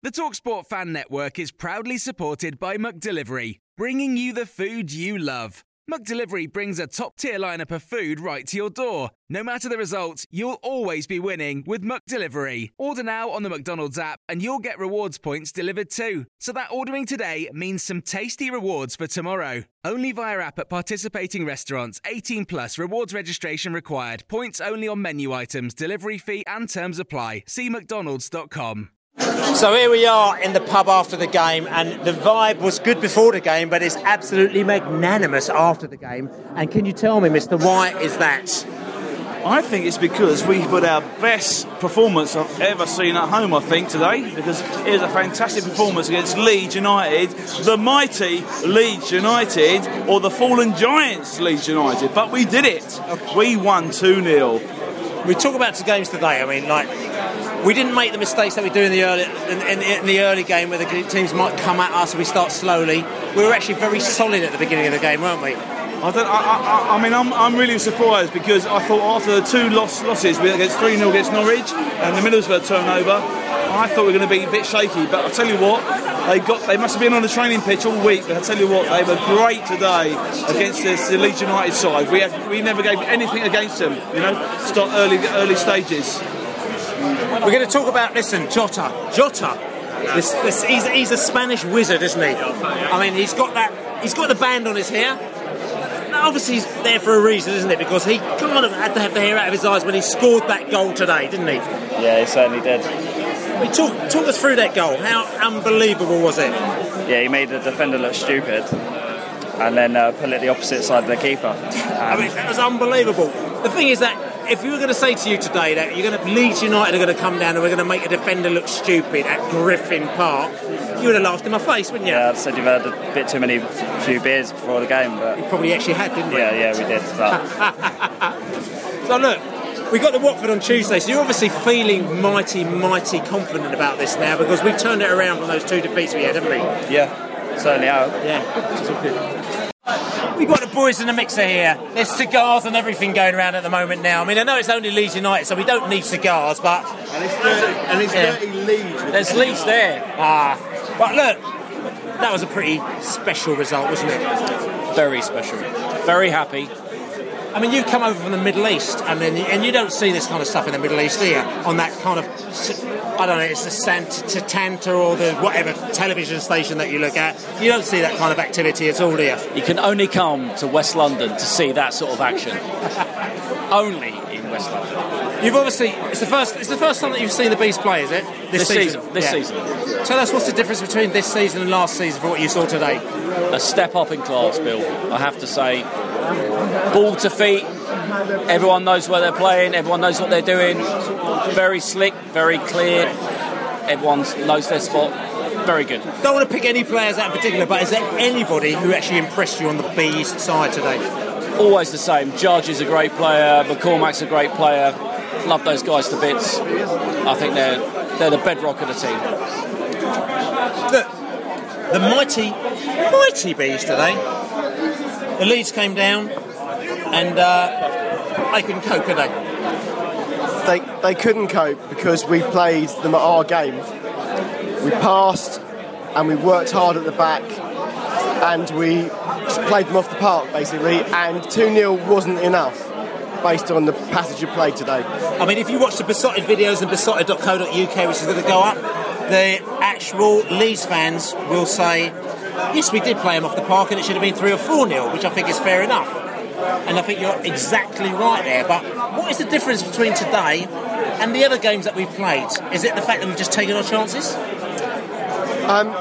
The Talksport Fan Network is proudly supported by McDelivery, bringing you the food you love. McDelivery brings a top-tier lineup of food right to your door. No matter the result, you'll always be winning with McDelivery. Order now on the McDonald's app and you'll get rewards points delivered too. So that ordering today means some tasty rewards for tomorrow. Only via app at participating restaurants. 18 plus rewards registration required. Points only on menu items, delivery fee and terms apply. See mcdonalds.com. So here we are in the pub after the game, and the vibe was good before the game, but it's absolutely magnanimous after the game. And can you tell me, Mr. Why is that? I think it's because we put our best performance I've ever seen at home, I think, today. Because it was a fantastic performance against Leeds United, the mighty Leeds United, or the fallen giants Leeds United. But we did it. We won 2 0. We talk about the games today. I mean, like we didn't make the mistakes that we do in the early in, in, in the early game, where the teams might come at us and we start slowly. We were actually very solid at the beginning of the game, weren't we? I, don't, I, I, I mean, I'm, I'm really surprised because I thought after the two loss, losses, we against 3 0 against Norwich and the Middlesbrough turnover, I thought we were going to be a bit shaky. But I'll tell you what, they got they must have been on the training pitch all week. But I'll tell you what, they were great today against this, the Leeds United side. We, had, we never gave anything against them, you know, start early, early stages. We're going to talk about, listen, Jota. Jota. This, this, he's, he's a Spanish wizard, isn't he? I mean, he's got that. He's got the band on his hair. Obviously, he's there for a reason, isn't it? Because he kind of had to have the hair out of his eyes when he scored that goal today, didn't he? Yeah, he certainly did. I mean, talk, talk us through that goal. How unbelievable was it? Yeah, he made the defender look stupid, and then uh, put it the opposite side of the keeper. I mean, that was unbelievable. The thing is that if we were going to say to you today that you're going to Leeds United are going to come down and we're going to make a defender look stupid at Griffin Park, you would have laughed in my face, wouldn't you? Yeah, I'd said you've had a bit too many few beers before the game, but you probably actually had, didn't you? Yeah, yeah, we did. But... so look, we got the Watford on Tuesday, so you're obviously feeling mighty, mighty confident about this now because we've turned it around from those two defeats we had, haven't we? Yeah, certainly have. Yeah, it's all good. We've got the boys in the mixer here. There's cigars and everything going around at the moment now. I mean, I know it's only Leeds United, so we don't need cigars, but. And it's dirty, and it's Yeah. dirty Leeds. There's Leeds there. Ah. But look, that was a pretty special result, wasn't it? Very special. Very happy. I mean, you've come over from the Middle East, and then and you don't see this kind of stuff in the Middle East here on that kind of I don't know, it's the Sant- Tatanta or the whatever television station that you look at. You don't see that kind of activity at all, here. you? You can only come to West London to see that sort of action. only in West London. You've obviously it's the first it's the first time that you've seen the Beast play, is it? This season, this Yeah. season. Tell us what's the difference between this season and last season for what you saw today. A step up in class, Bill. I have to say. Ball to feet. Everyone knows where they're playing. Everyone knows what they're doing. Very slick, very clear. Everyone knows their spot. Very good. Don't want to pick any players out in particular, but is there anybody who actually impressed you on the Beast side today? Always the same. Judge is a great player. McCormack's a great player. Love those guys to bits. I think they're they're the bedrock of the team. Look, the mighty, mighty bees today. The leads came down, and uh, they couldn't cope, could they? they, they couldn't cope because we played them at our game. We passed and we worked hard at the back and we just played them off the park basically and 2 0 wasn't enough based on the passage of play today. I mean, if you watch the Beesotted videos and beesotted.co.uk, which is going to go up, the actual Leeds fans will say, yes, we did play them off the park and it should have been 3 or 4 nil, which I think is fair enough. And I think you're exactly right there. But what is the difference between today and the other games that we've played? Is it the fact that we've just taken our chances? Um,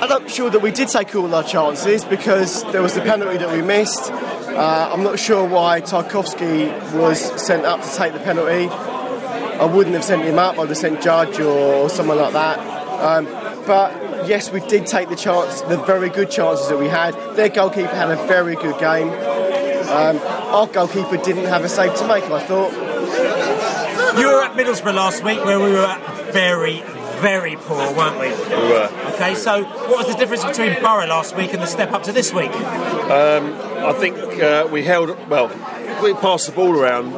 I'm not sure that we did take all our chances because there was the penalty that we missed. Uh, I'm not sure why Tarkowski was sent up to take the penalty. I wouldn't have sent him up. I'd have sent Judge or someone like that. Um, but yes, we did take the chance, the very good chances that we had. Their goalkeeper had a very good game. Um, our goalkeeper didn't have a save to make. I thought. You were at Middlesbrough last week where we were very, very poor, weren't we? We were. Okay, so what was the difference between Borough last week and the step up to this week? Um, I think uh, we held, well, we passed the ball around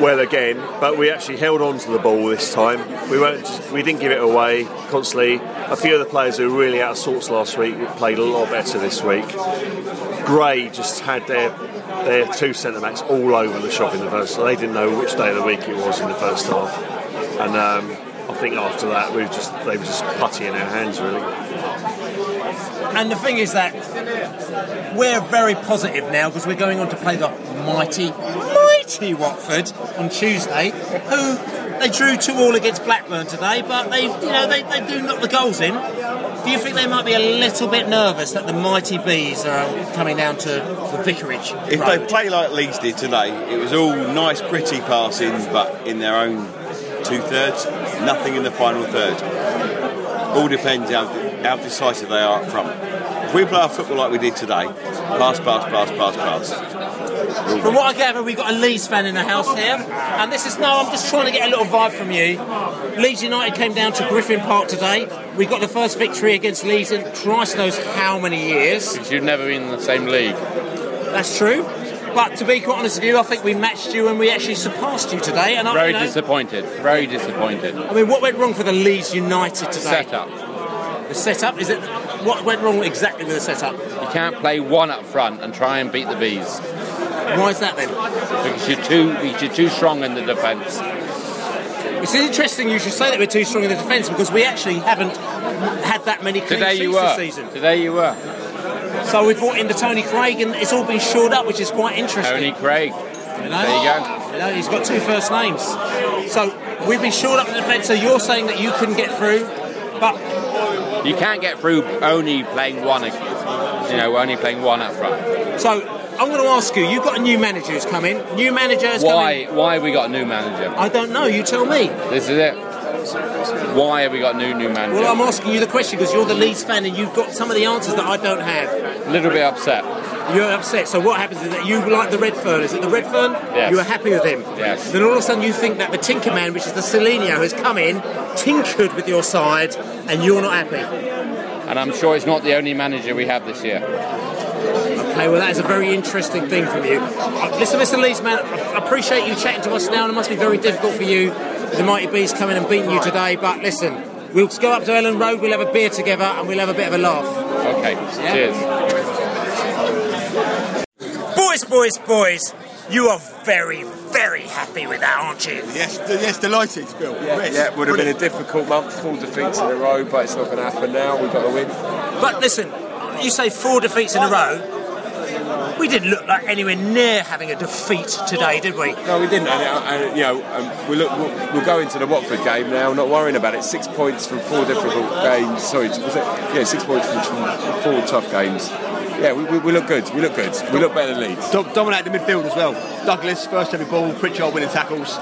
well again, but we actually held on to the ball this time. We weren't, we didn't give it away constantly. A few of the players who were really out of sorts last week played a lot better this week. Gray just had their their two centre backs all over the shop in the first. They didn't know which day of the week it was in the first half, and um, I think after that we just they were just putty in our hands really. And the thing is that we're very positive now because we're going on to play the mighty, mighty Watford on Tuesday, who they drew two all against Blackburn today, but they, you know, they, they do knock the goals in. Do you think they might be a little bit nervous that the mighty bees are coming down to the vicarage? If road? they play like Leeds did today, it was all nice, pretty passing, but in their own two thirds, nothing in the final third. All depends how, how decisive they are up front. If we play our football like we did today, pass, pass, pass, pass, pass. From what I gather, we've got a Leeds fan in the house here, and this is no. I'm just trying to get a little vibe from you. Leeds United came down to Griffin Park today. We got the first victory against Leeds in Christ knows how many years. You've never been in the same league. That's true. But to be quite honest with you, I think we matched you and we actually surpassed you today. And I, Very you know, disappointed. Very disappointed. I mean, what went wrong for the Leeds United today? The setup. The setup is it? What went wrong exactly with the setup? You can't play one up front and try and beat the bees. Why is that then? Because you're too you're too strong in the defence. It's interesting you should say that we're too strong in the defence because we actually haven't had that many clean Today sheets you were. this season. Today you were. So we brought in the Tony Craig and it's all been shored up, which is quite interesting. Tony Craig. You know? There you go. You know, he's got two first names. So we've been shored up in the defence. So you're saying that you couldn't get through, but You can't get through only playing one. You know, we're only playing one up front. so I'm going to ask you. You've got a new manager who's coming. New manager Why? come Why have we got a new manager? I don't know. You tell me. This is it. Why have we got a new new manager? Well, I'm asking you the question because you're the Leeds fan and you've got some of the answers that I don't have. a little bit upset. You're upset. So what happens is that you like the Redfearn. Is it the Redfearn? Yes. You are happy with him. Yes. Then all of a sudden you think that the Tinkerman, which is the Cellino, has come in, tinkered with your side, and you're not happy. And I'm sure it's not the only manager we have this year. Okay, well that is a very interesting thing from you. Uh, Listen, Mr. Leeds, man, I appreciate you chatting to us now, and it must be very difficult for you, with the Mighty Bees coming and beating you today. But listen, we'll go up to Elland Road, we'll have a beer together, and we'll have a bit of a laugh. Okay. Yeah. Cheers. Boys, boys, boys, you are very, very happy with that, aren't you? Yes, yes, delighted, Bill. Yes. Yeah, it would have been a difficult month, four defeats in a row, but it's not going to happen now. We've got to win. But listen, you say four defeats in a row. We didn't look like anywhere near having a defeat today, did we? No, we didn't. And, uh, and you know, um, we look, we'll, we'll go into the Watford game now, not worrying about it. Six points from four difficult games. Sorry, was it? Yeah, six points from from four tough games. Yeah, we, we, we look good. We look good. We look better than Leeds. Do- dominate the midfield as well. Douglas, first every ball, Pritchard winning tackles.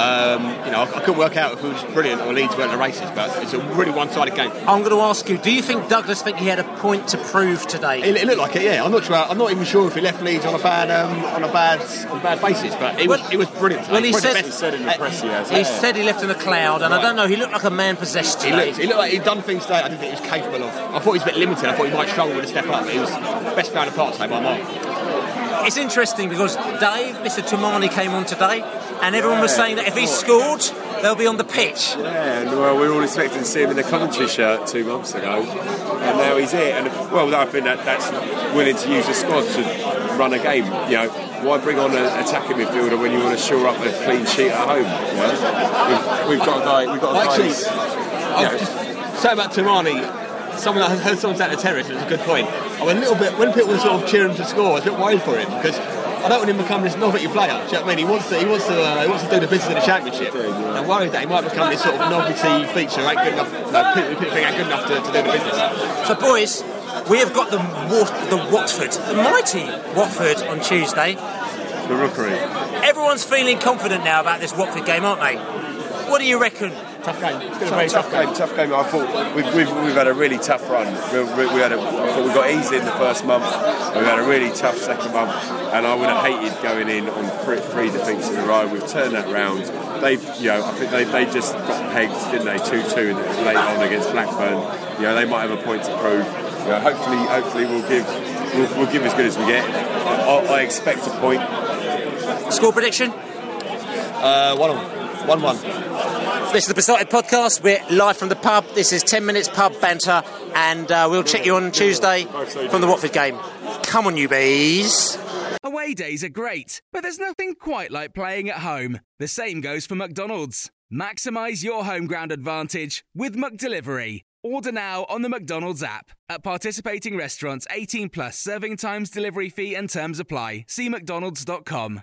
Um, you know, I, I couldn't work out if it was brilliant or Leeds weren't the races, but it's a really one-sided game. I'm going to ask you: Do you think Douglas think he had a point to prove today? It, it looked like it, yeah. I'm not sure. I'm not even sure if he left Leeds on a bad, um, on a bad, on a bad basis, but it was, it was brilliant. today. Well, he Probably said, the best- he said he left in a cloud, and I don't know. He looked like a man possessed He looked, he looked like he'd done things today I didn't think he was capable of. I thought he was a bit limited. I thought he might struggle with a step up. But he was best player in the part today by a mile. It's interesting because Dave, Mr. Toumani, came on today, and everyone was saying that if he scored, they'll be on the pitch. Yeah, and well, we were all expecting to see him in the Coventry shirt two months ago, and now he's here. And well, I think that that's willing to use a squad to run a game. You know, why bring on an attacking midfielder when you want to shore up a clean sheet at home? You know? we've, we've got a guy. We've got a guy. Actually, who's- say about Toumani. Someone I heard someone say at the terrace, it was a good point. I was a little bit when people were sort of cheer him to score. I was a bit worried for him because I don't want him to become this novelty player. Do you know what I mean? He wants to, he wants to, uh, he wants to do the business in the championship. I'm worried that he might become this sort of novelty feature. Ain't good enough. No, people, people think ain't good enough to, to do the business. So, boys, we have got the Wat- the Watford, the mighty Watford on Tuesday. The rookery. Everyone's feeling confident now about this Watford game, aren't they? What do you reckon? Tough game. It's It's Tough, tough game, tough game. I thought we've, we've, we've had a really tough run. We, we, we had a, I thought we got easy in the first month. We've had a really tough second month, and I would have hated going in on three, three defeats in a row. We've turned that round. They've, you know, I think they, they just got pegged, didn't they? Two-two late on against Blackburn. You know, they might have a point to prove. You know, hopefully, hopefully we'll give we'll, we'll give as good as we get. I, I, I expect a point. Score prediction? Uh, one on, one one. This is the Beesotted Podcast. We're live from the pub. This is 10 minutes pub banter, and uh, we'll check you on Tuesday from the Watford game. Come on, you bees. Away days are great, but there's nothing quite like playing at home. The same goes for McDonald's. Maximise your home ground advantage with McDelivery. Order now on the McDonald's app. At participating restaurants, 18 plus serving times, delivery fee, and terms apply. See McDonald's.com.